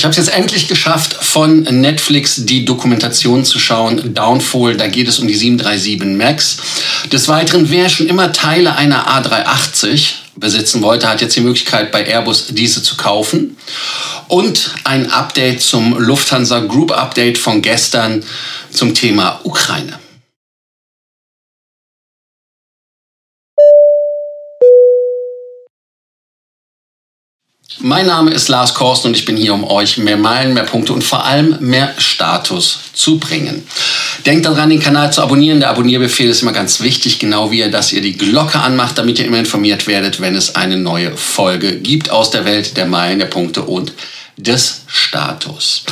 Ich habe es jetzt endlich geschafft, von Netflix die Dokumentation zu schauen. Downfall, da geht es um die 737 MAX. Des Weiteren, wer schon immer Teile einer A380 besitzen wollte, hat jetzt die Möglichkeit, bei Airbus diese zu kaufen. Und ein Update zum Lufthansa Group Update von gestern zum Thema Ukraine. Mein Name ist Lars Korsten und ich bin hier, um euch mehr Meilen, mehr Punkte und vor allem mehr Status zu bringen. Denkt daran, den Kanal zu abonnieren. Der Abonnierbefehl ist immer ganz wichtig, genau wie ihr, dass ihr die Glocke anmacht, damit ihr immer informiert werdet, wenn es eine neue Folge gibt aus der Welt der Meilen, der Punkte und des Status.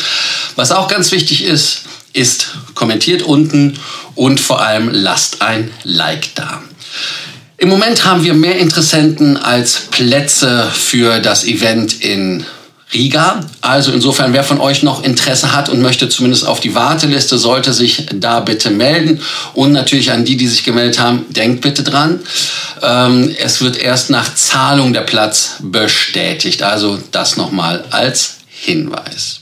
Was auch ganz wichtig ist, ist kommentiert unten und vor allem lasst ein Like da. Im Moment haben wir mehr Interessenten als Plätze für das Event in Riga. Also insofern, wer von euch noch Interesse hat und möchte zumindest auf die Warteliste, sollte sich da bitte melden. Und natürlich an die, die sich gemeldet haben, denkt bitte dran. Ähm, es wird erst nach Zahlung der Platz bestätigt. Also das nochmal als Hinweis.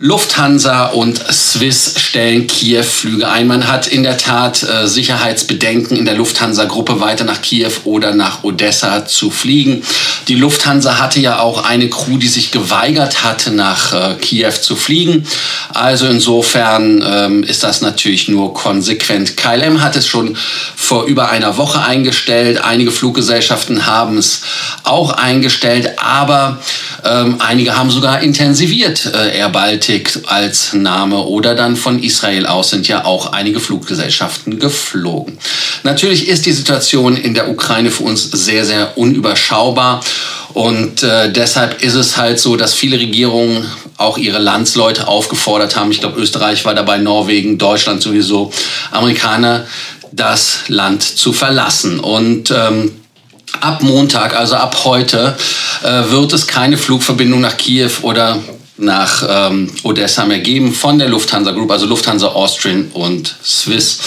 Lufthansa und Swiss stellen Kiew-Flüge ein. Man hat in der Tat äh, Sicherheitsbedenken in der Lufthansa-Gruppe weiter nach Kiew oder nach Odessa zu fliegen. Die Lufthansa hatte ja auch eine Crew, die sich geweigert hatte, nach äh, Kiew zu fliegen. Also insofern ähm, ist das natürlich nur konsequent. KLM hat es schon vor über einer Woche eingestellt. Einige Fluggesellschaften haben es auch eingestellt, aber ähm, einige haben sogar intensiviert äh, Air Baltic als Name oder dann von Israel aus sind ja auch einige Fluggesellschaften geflogen. Natürlich ist die Situation in der Ukraine für uns sehr, sehr unüberschaubar. Und äh, deshalb ist es halt so, dass viele Regierungen auch ihre Landsleute aufgefordert haben. Ich glaube, Österreich war dabei, Norwegen, Deutschland sowieso, Amerikaner, das Land zu verlassen. Und ähm, ab Montag, also ab heute, äh, wird es keine Flugverbindung nach Kiew oder nach ähm, Odessa mehr geben von der Lufthansa Group, also Lufthansa Austrian und Swiss.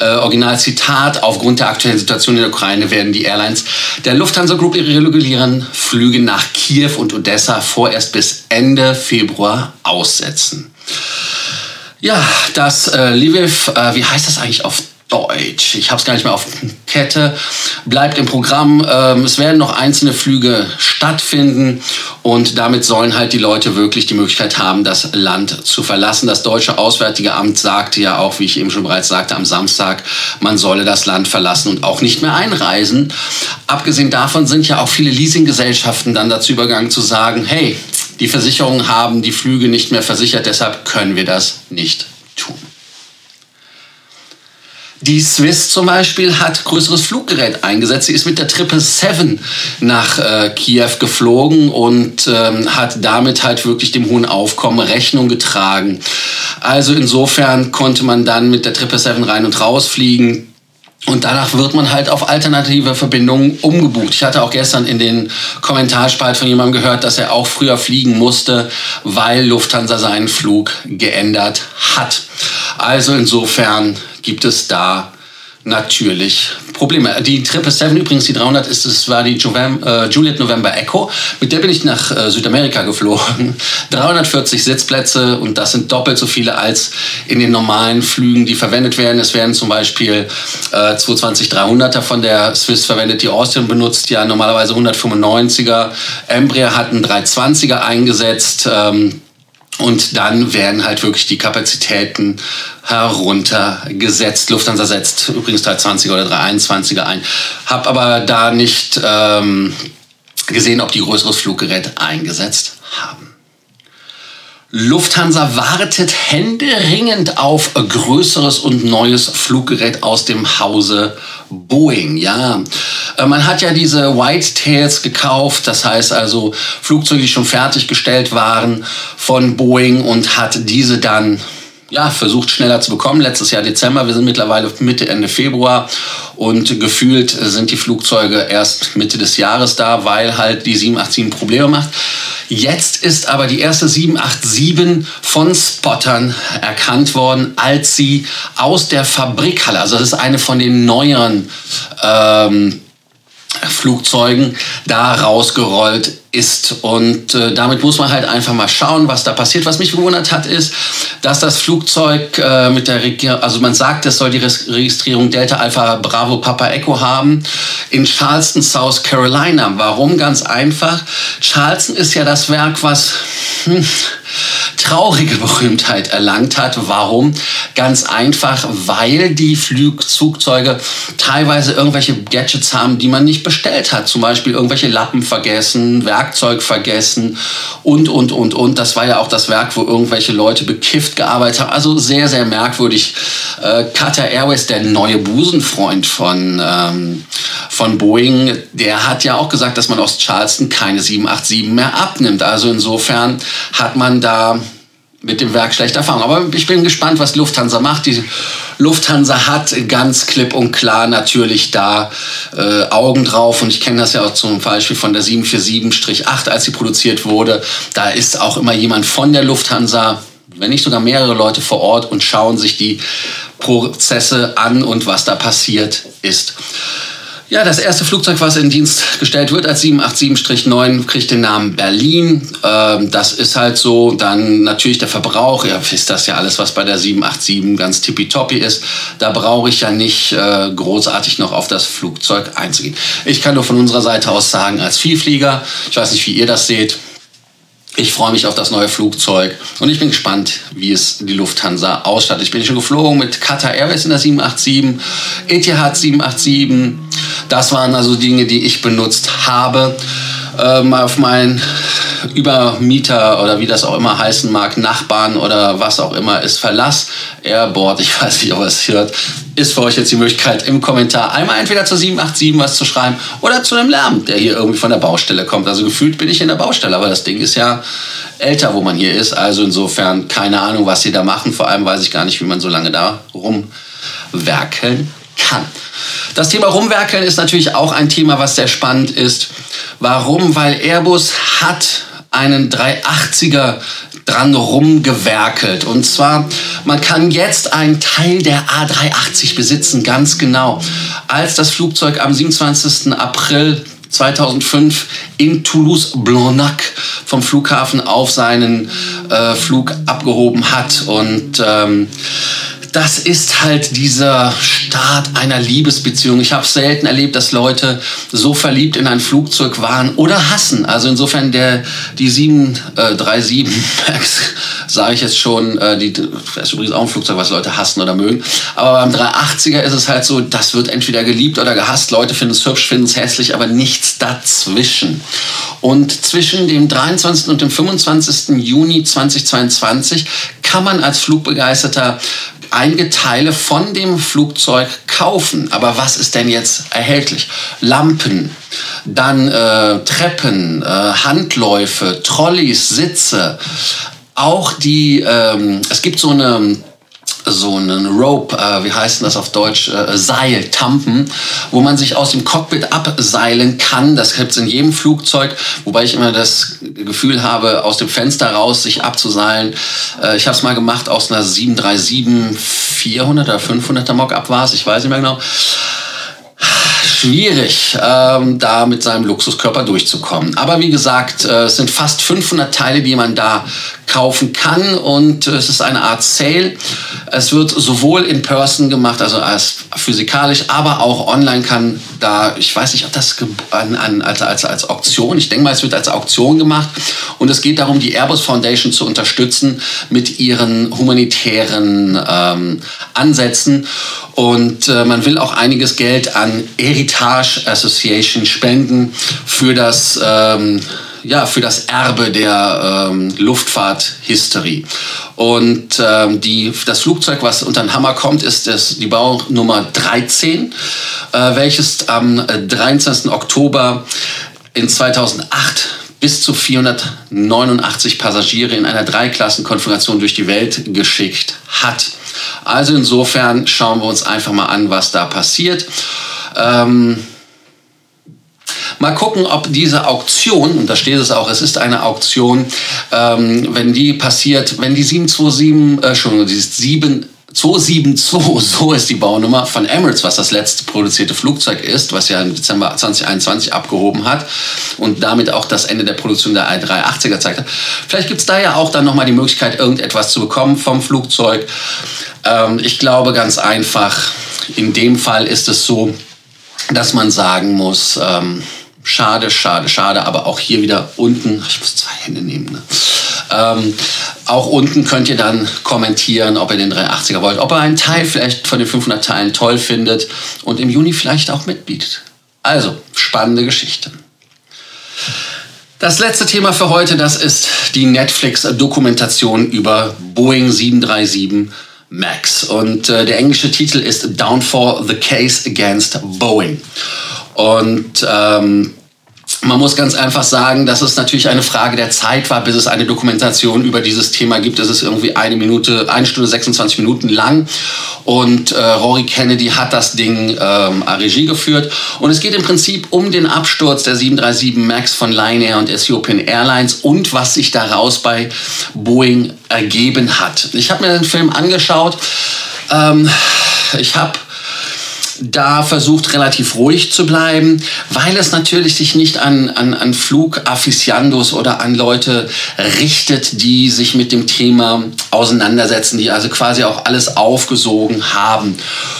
Äh, Original Zitat, aufgrund der aktuellen Situation in der Ukraine werden die Airlines der Lufthansa Group ihre regulären Flüge nach Kiew und Odessa vorerst bis Ende Februar aussetzen. Ja, das äh, Lviv, äh, wie heißt das eigentlich auf Deutsch. Ich habe es gar nicht mehr auf Kette. Bleibt im Programm. Ähm, es werden noch einzelne Flüge stattfinden und damit sollen halt die Leute wirklich die Möglichkeit haben, das Land zu verlassen. Das deutsche Auswärtige Amt sagte ja auch, wie ich eben schon bereits sagte, am Samstag, man solle das Land verlassen und auch nicht mehr einreisen. Abgesehen davon sind ja auch viele Leasinggesellschaften dann dazu übergegangen zu sagen, hey, die Versicherungen haben die Flüge nicht mehr versichert, deshalb können wir das nicht. Die Swiss zum Beispiel hat größeres Fluggerät eingesetzt. Sie ist mit der 777 nach äh, Kiew geflogen und ähm, hat damit halt wirklich dem hohen Aufkommen Rechnung getragen. Also insofern konnte man dann mit der 777 rein und raus fliegen. Und danach wird man halt auf alternative Verbindungen umgebucht. Ich hatte auch gestern in den Kommentarspalt von jemandem gehört, dass er auch früher fliegen musste, weil Lufthansa seinen Flug geändert hat. Also insofern gibt es da natürlich Probleme. Die 777 übrigens, die 300 ist, es war die Juvam, äh, Juliet November Echo. Mit der bin ich nach äh, Südamerika geflogen. 340 Sitzplätze und das sind doppelt so viele als in den normalen Flügen, die verwendet werden. Es werden zum Beispiel äh, 220-300er von der Swiss verwendet. Die Austrian benutzt ja normalerweise 195er. Embraer hat einen 320er eingesetzt. Ähm, und dann werden halt wirklich die Kapazitäten heruntergesetzt. Lufthansa setzt übrigens 320er oder 321er ein. Hab aber da nicht ähm, gesehen, ob die größeres Fluggerät eingesetzt haben. Lufthansa wartet händeringend auf größeres und neues Fluggerät aus dem Hause Boeing. Ja, äh, man hat ja diese Whitetails gekauft, das heißt also Flugzeuge, die schon fertiggestellt waren von Boeing und hat diese dann ja, versucht schneller zu bekommen. Letztes Jahr Dezember, wir sind mittlerweile Mitte, Ende Februar und gefühlt sind die Flugzeuge erst Mitte des Jahres da, weil halt die 787 Probleme macht. Jetzt ist aber die erste 787 von Spottern erkannt worden, als sie aus der Fabrikhalle, also das ist eine von den neueren ähm, Flugzeugen da rausgerollt ist. Und äh, damit muss man halt einfach mal schauen, was da passiert. Was mich gewundert hat, ist, dass das Flugzeug äh, mit der Regierung, also man sagt, es soll die Registrierung Delta Alpha Bravo Papa Echo haben, in Charleston, South Carolina. Warum? Ganz einfach. Charleston ist ja das Werk, was hm, traurige Berühmtheit erlangt hat. Warum? Ganz einfach, weil die Flugzeuge teilweise irgendwelche Gadgets haben, die man nicht bestellt hat. Zum Beispiel irgendwelche Lappen vergessen, Werkzeug vergessen und, und, und, und. Das war ja auch das Werk, wo irgendwelche Leute bekifft gearbeitet haben. Also sehr, sehr merkwürdig. Äh, Qatar Airways, der neue Busenfreund von, ähm, von Boeing, der hat ja auch gesagt, dass man aus Charleston keine 787 mehr abnimmt. Also insofern hat man da mit dem Werk schlechte Erfahrung. Aber ich bin gespannt, was Lufthansa macht. Die Lufthansa hat ganz klipp und klar natürlich da äh, Augen drauf. Und ich kenne das ja auch zum Beispiel von der 747-8, als sie produziert wurde. Da ist auch immer jemand von der Lufthansa, wenn nicht sogar mehrere Leute vor Ort und schauen sich die Prozesse an und was da passiert ist. Ja, das erste Flugzeug, was in Dienst gestellt wird als 787-9, kriegt den Namen Berlin. Ähm, das ist halt so. Dann natürlich der Verbrauch. Ihr wisst das ja alles, was bei der 787 ganz tippitoppi ist. Da brauche ich ja nicht äh, großartig noch auf das Flugzeug einzugehen. Ich kann nur von unserer Seite aus sagen, als Vielflieger, ich weiß nicht, wie ihr das seht, ich freue mich auf das neue Flugzeug und ich bin gespannt, wie es die Lufthansa ausstattet. Ich bin schon geflogen mit Qatar Airways in der 787, Etihad 787. Das waren also Dinge, die ich benutzt habe. Ähm, auf meinen Übermieter oder wie das auch immer heißen mag, Nachbarn oder was auch immer ist Verlass, Airboard, ich weiß nicht, ob ihr es hört, ist für euch jetzt die Möglichkeit, im Kommentar einmal entweder zur 787 was zu schreiben oder zu einem Lärm, der hier irgendwie von der Baustelle kommt. Also gefühlt bin ich in der Baustelle, aber das Ding ist ja älter, wo man hier ist. Also insofern keine Ahnung, was sie da machen. Vor allem weiß ich gar nicht, wie man so lange da rumwerkeln kann. Das Thema Rumwerkeln ist natürlich auch ein Thema, was sehr spannend ist. Warum? Weil Airbus hat einen 380er dran rumgewerkelt. Und zwar, man kann jetzt einen Teil der A380 besitzen, ganz genau. Als das Flugzeug am 27. April 2005 in Toulouse-Blagnac vom Flughafen auf seinen äh, Flug abgehoben hat. Und ähm, das ist halt dieser Start einer Liebesbeziehung. Ich habe selten erlebt, dass Leute so verliebt in ein Flugzeug waren oder hassen. Also insofern der die 737 äh, sage ich jetzt schon, äh, die das ist übrigens auch ein Flugzeug, was Leute hassen oder mögen. Aber beim 380er ist es halt so, das wird entweder geliebt oder gehasst. Leute finden es hübsch, finden es hässlich, aber nichts dazwischen. Und zwischen dem 23. und dem 25. Juni 2022 kann man als Flugbegeisterter einige Teile von dem Flugzeug kaufen. Aber was ist denn jetzt erhältlich? Lampen, dann äh, Treppen, äh, Handläufe, Trolleys, Sitze. Auch die, ähm, es gibt so eine so einen Rope, äh, wie heißt denn das auf Deutsch, äh, Seil, Tampen, wo man sich aus dem Cockpit abseilen kann. Das gibt es in jedem Flugzeug, wobei ich immer das Gefühl habe, aus dem Fenster raus sich abzuseilen. Äh, ich habe es mal gemacht aus einer 737 400 oder 500er Mock-up ich weiß nicht mehr genau schwierig, ähm, da mit seinem Luxuskörper durchzukommen. Aber wie gesagt, äh, es sind fast 500 Teile, die man da kaufen kann. Und es ist eine Art Sale. Es wird sowohl in Person gemacht, also als physikalisch, aber auch online kann da, ich weiß nicht, ob das an, an, als, als, als Auktion, ich denke mal, es wird als Auktion gemacht. Und es geht darum, die Airbus Foundation zu unterstützen mit ihren humanitären ähm, Ansätzen. Und äh, man will auch einiges Geld an Heritage Association spenden für das ähm, ja, für das Erbe der ähm, Luftfahrthistorie. Und ähm, die, das Flugzeug, was unter den Hammer kommt, ist das, die Baunummer 13, äh, welches am 23. Oktober in 2008 bis zu 489 Passagiere in einer Dreiklassenkonfiguration durch die Welt geschickt hat. Also insofern schauen wir uns einfach mal an, was da passiert. Ähm, Mal gucken, ob diese Auktion, und da steht es auch, es ist eine Auktion, ähm, wenn die passiert, wenn die 727, äh, schon die 7 272, so ist die Baunummer von Emirates, was das letzte produzierte Flugzeug ist, was ja im Dezember 2021 abgehoben hat und damit auch das Ende der Produktion der i380 gezeigt hat. Vielleicht gibt es da ja auch dann nochmal die Möglichkeit, irgendetwas zu bekommen vom Flugzeug. Ähm, ich glaube ganz einfach, in dem Fall ist es so, dass man sagen muss, ähm, schade, schade, schade, aber auch hier wieder unten, ich muss zwei Hände nehmen, ne? ähm, auch unten könnt ihr dann kommentieren, ob ihr den 380er wollt, ob ihr einen Teil vielleicht von den 500 Teilen toll findet und im Juni vielleicht auch mitbietet. Also, spannende Geschichte. Das letzte Thema für heute, das ist die Netflix-Dokumentation über Boeing 737 Max. Und äh, der englische Titel ist Downfall, The Case Against Boeing. Und ähm, man muss ganz einfach sagen, dass es natürlich eine Frage der Zeit war, bis es eine Dokumentation über dieses Thema gibt. Es ist irgendwie eine Minute, eine Stunde 26 Minuten lang. Und äh, Rory Kennedy hat das Ding ähm, Regie geführt. Und es geht im Prinzip um den Absturz der 737 MAX von Lion Air und Ethiopian Airlines und was sich daraus bei Boeing ergeben hat. Ich habe mir den Film angeschaut. Ähm, ich habe da versucht relativ ruhig zu bleiben, weil es natürlich sich nicht an, an, an Flugafficiandos oder an Leute richtet, die sich mit dem Thema auseinandersetzen, die also quasi auch alles aufgesogen haben.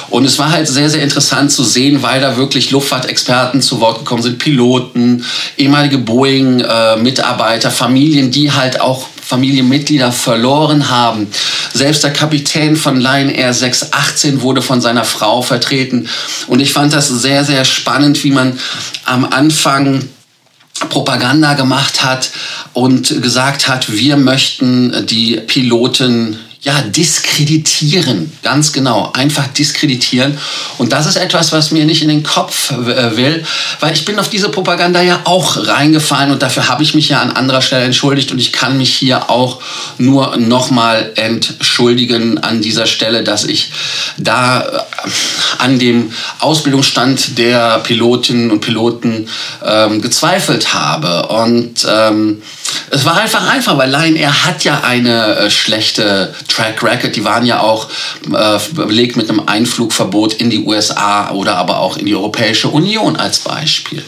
Und es war halt sehr, sehr interessant zu sehen, weil da wirklich Luftfahrtexperten zu Wort gekommen sind, Piloten, ehemalige Boeing-Mitarbeiter, Familien, die halt auch Familienmitglieder verloren haben. Selbst der Kapitän von Lion Air 618 wurde von seiner Frau vertreten. Und ich fand das sehr, sehr spannend, wie man am Anfang Propaganda gemacht hat und gesagt hat, wir möchten die Piloten ja, diskreditieren, ganz genau, einfach diskreditieren. Und das ist etwas, was mir nicht in den Kopf äh, will, weil ich bin auf diese Propaganda ja auch reingefallen und dafür habe ich mich ja an anderer Stelle entschuldigt und ich kann mich hier auch nur nochmal entschuldigen an dieser Stelle, dass ich da äh, an dem Ausbildungsstand der Pilotinnen und Piloten ähm, gezweifelt habe. Und ähm, es war einfach einfach, weil Lion Air hat ja eine äh, schlechte Track Record. Die waren ja auch äh, belegt mit einem Einflugverbot in die USA oder aber auch in die Europäische Union als Beispiel.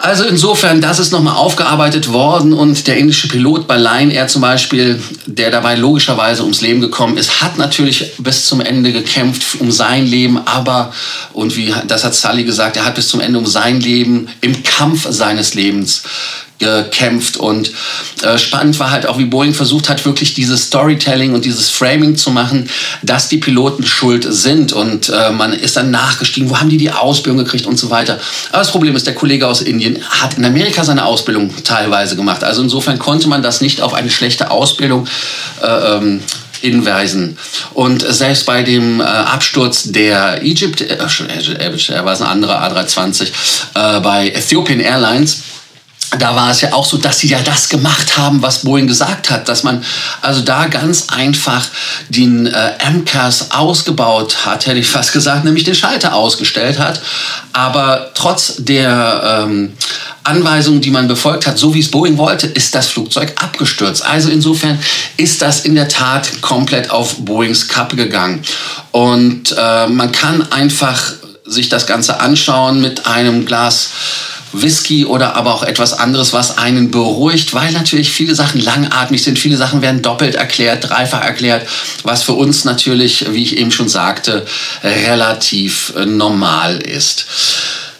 Also insofern, das ist nochmal aufgearbeitet worden und der indische Pilot bei Lion Air zum Beispiel, der dabei logischerweise ums Leben gekommen ist, hat natürlich bis zum Ende gekämpft um sein Leben, aber, und wie das hat Sully gesagt, er hat bis zum Ende um sein Leben im Kampf seines Lebens gekämpft und äh, spannend war halt auch, wie Boeing versucht hat, wirklich dieses Storytelling und dieses Framing zu machen, dass die Piloten schuld sind und äh, man ist dann nachgestiegen, wo haben die die Ausbildung gekriegt und so weiter. Aber das Problem ist, der Kollege aus Indien hat in Amerika seine Ausbildung teilweise gemacht. Also insofern konnte man das nicht auf eine schlechte Ausbildung äh, ähm, hinweisen. Und selbst bei dem äh, Absturz der Egypt, äh, er war es eine andere A320, äh, bei Ethiopian Airlines, da war es ja auch so, dass sie ja das gemacht haben, was Boeing gesagt hat, dass man also da ganz einfach den äh, MCAS ausgebaut hat, hätte ich fast gesagt, nämlich den Schalter ausgestellt hat. Aber trotz der ähm, Anweisungen, die man befolgt hat, so wie es Boeing wollte, ist das Flugzeug abgestürzt. Also insofern ist das in der Tat komplett auf Boeings Kappe gegangen. Und äh, man kann einfach sich das Ganze anschauen mit einem Glas Whisky oder aber auch etwas anderes, was einen beruhigt, weil natürlich viele Sachen langatmig sind, viele Sachen werden doppelt erklärt, dreifach erklärt, was für uns natürlich, wie ich eben schon sagte, relativ normal ist.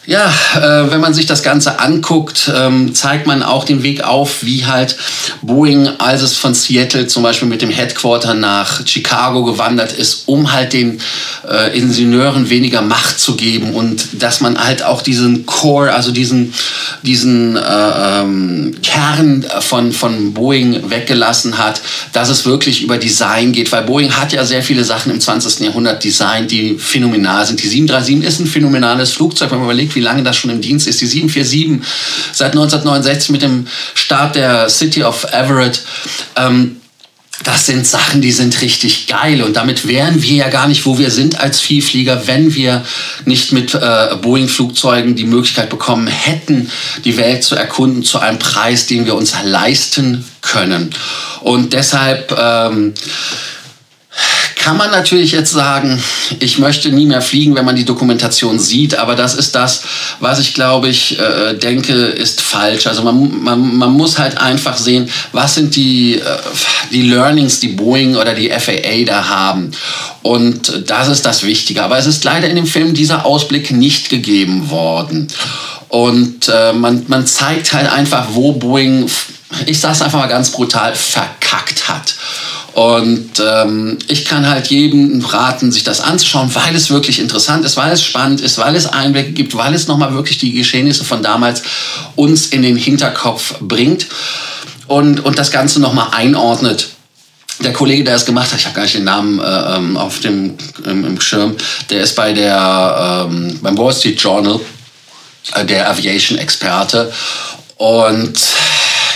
Ja, äh, wenn man sich das Ganze anguckt, ähm, zeigt man auch den Weg auf, wie halt Boeing, als es von Seattle zum Beispiel mit dem Headquarter nach Chicago gewandert ist, um halt den äh, Ingenieuren weniger Macht zu geben und dass man halt auch diesen Core, also diesen, diesen äh, ähm, Kern von, von Boeing weggelassen hat, dass es wirklich über Design geht, weil Boeing hat ja sehr viele Sachen im 20. Jahrhundert designt, die phänomenal sind. Die 737 ist ein phänomenales Flugzeug, wenn man überlegt, wie lange das schon im Dienst ist. Die 747 seit 1969 mit dem Start der City of Everett. Ähm, das sind Sachen, die sind richtig geil. Und damit wären wir ja gar nicht, wo wir sind als Vielflieger, wenn wir nicht mit äh, Boeing-Flugzeugen die Möglichkeit bekommen hätten, die Welt zu erkunden zu einem Preis, den wir uns leisten können. Und deshalb ähm, kann man natürlich jetzt sagen, ich möchte nie mehr fliegen, wenn man die Dokumentation sieht, aber das ist das, was ich glaube ich äh, denke, ist falsch. Also man, man, man muss halt einfach sehen, was sind die, äh, die Learnings, die Boeing oder die FAA da haben. Und das ist das Wichtige. Aber es ist leider in dem Film dieser Ausblick nicht gegeben worden. Und äh, man, man zeigt halt einfach, wo Boeing, ich sage es einfach mal ganz brutal, verkackt hat. Und ähm, ich kann halt jedem raten, sich das anzuschauen, weil es wirklich interessant ist, weil es spannend ist, weil es Einblicke gibt, weil es nochmal wirklich die Geschehnisse von damals uns in den Hinterkopf bringt und, und das Ganze nochmal einordnet. Der Kollege, der es gemacht hat, ich habe gar nicht den Namen äh, ähm, auf dem im, im, Schirm, der ist bei der ähm, beim Wall Street Journal äh, der Aviation-Experte. Und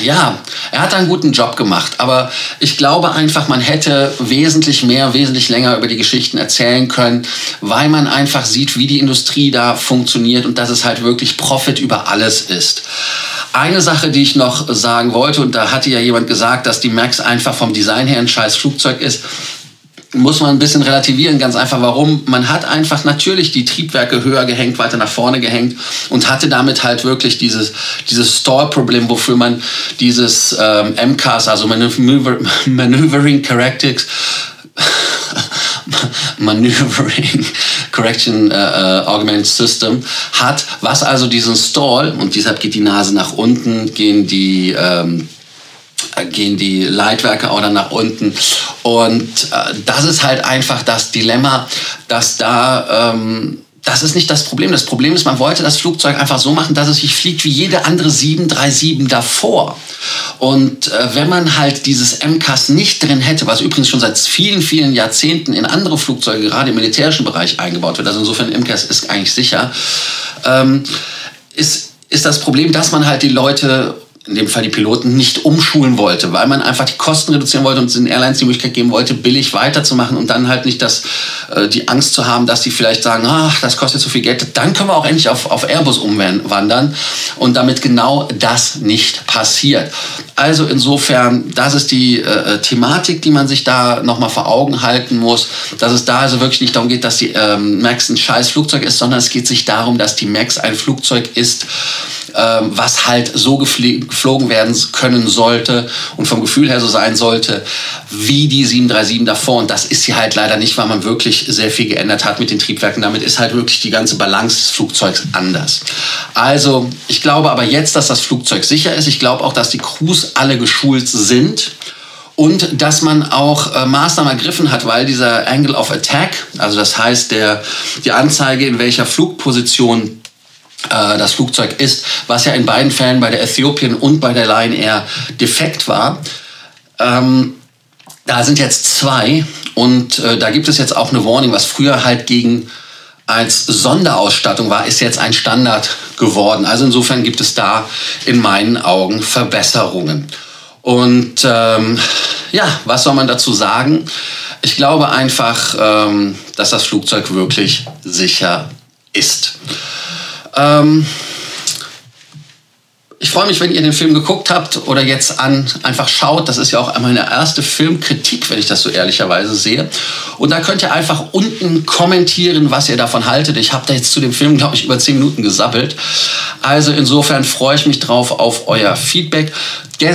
ja, er hat einen guten Job gemacht, aber ich glaube einfach, man hätte wesentlich mehr, wesentlich länger über die Geschichten erzählen können, weil man einfach sieht, wie die Industrie da funktioniert und dass es halt wirklich Profit über alles ist. Eine Sache, die ich noch sagen wollte, und da hatte ja jemand gesagt, dass die Max einfach vom Design her ein scheiß Flugzeug ist muss man ein bisschen relativieren, ganz einfach warum. Man hat einfach natürlich die Triebwerke höher gehängt, weiter nach vorne gehängt und hatte damit halt wirklich dieses, dieses Stall-Problem, wofür man dieses ähm, MCAS, also Maneuver, Maneuvering Characteristics, Maneuvering Correction äh, äh, Augmented System hat, was also diesen Stall, und deshalb geht die Nase nach unten, gehen die ähm, gehen die Leitwerke auch dann nach unten. Und äh, das ist halt einfach das Dilemma, dass da... Ähm, das ist nicht das Problem. Das Problem ist, man wollte das Flugzeug einfach so machen, dass es sich fliegt wie jede andere 737 davor. Und äh, wenn man halt dieses MCAS nicht drin hätte, was übrigens schon seit vielen, vielen Jahrzehnten in andere Flugzeuge, gerade im militärischen Bereich eingebaut wird, also insofern MCAS ist eigentlich sicher, ähm, ist, ist das Problem, dass man halt die Leute in dem Fall die Piloten, nicht umschulen wollte, weil man einfach die Kosten reduzieren wollte und den Airlines die Möglichkeit geben wollte, billig weiterzumachen und dann halt nicht das, äh, die Angst zu haben, dass die vielleicht sagen, ach, das kostet zu viel Geld. Dann können wir auch endlich auf, auf Airbus umwandern und damit genau das nicht passiert. Also insofern, das ist die äh, Thematik, die man sich da nochmal vor Augen halten muss, dass es da also wirklich nicht darum geht, dass die ähm, Max ein scheiß Flugzeug ist, sondern es geht sich darum, dass die Max ein Flugzeug ist, ähm, was halt so geflogen werden können sollte und vom Gefühl her so sein sollte, wie die 737 davor. Und das ist sie halt leider nicht, weil man wirklich sehr viel geändert hat mit den Triebwerken. Damit ist halt wirklich die ganze Balance des Flugzeugs anders. Also, ich glaube aber jetzt, dass das Flugzeug sicher ist. Ich glaube auch, dass die Crews alle geschult sind und dass man auch äh, Maßnahmen ergriffen hat, weil dieser Angle of Attack, also das heißt der, die Anzeige, in welcher Flugposition das Flugzeug ist, was ja in beiden Fällen bei der Ethiopian und bei der Lion Air defekt war. Ähm, da sind jetzt zwei und äh, da gibt es jetzt auch eine Warning, was früher halt gegen als Sonderausstattung war, ist jetzt ein Standard geworden. Also insofern gibt es da in meinen Augen Verbesserungen. Und ähm, ja, was soll man dazu sagen? Ich glaube einfach, ähm, dass das Flugzeug wirklich sicher ist. Ähm, ich freue mich, wenn ihr den Film geguckt habt oder jetzt an einfach schaut. Das ist ja auch meine erste Filmkritik, wenn ich das so ehrlicherweise sehe. Und da könnt ihr einfach unten kommentieren, was ihr davon haltet. Ich habe da jetzt zu dem Film, glaube ich, über zehn Minuten gesabbelt. Also insofern freue ich mich drauf auf euer Feedback.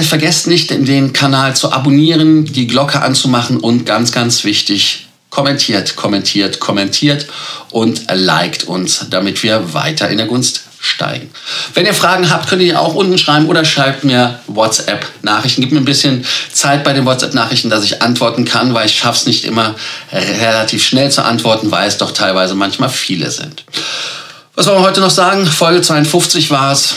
Vergesst nicht, den Kanal zu abonnieren, die Glocke anzumachen und ganz, ganz wichtig, kommentiert, kommentiert, kommentiert und liked uns, damit wir weiter in der Gunst steigen. Wenn ihr Fragen habt, könnt ihr auch unten schreiben oder schreibt mir WhatsApp-Nachrichten. Gebt mir ein bisschen Zeit bei den WhatsApp-Nachrichten, dass ich antworten kann, weil ich schaffe es nicht immer relativ schnell zu antworten, weil es doch teilweise manchmal viele sind. Was wollen wir heute noch sagen? Folge 52 war es,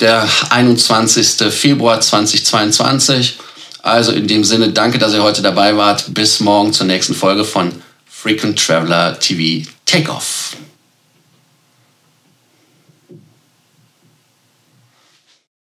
der 21. Februar 2022. Also in dem Sinne, danke, dass ihr heute dabei wart. Bis morgen zur nächsten Folge von Frequent Traveler TV Takeoff.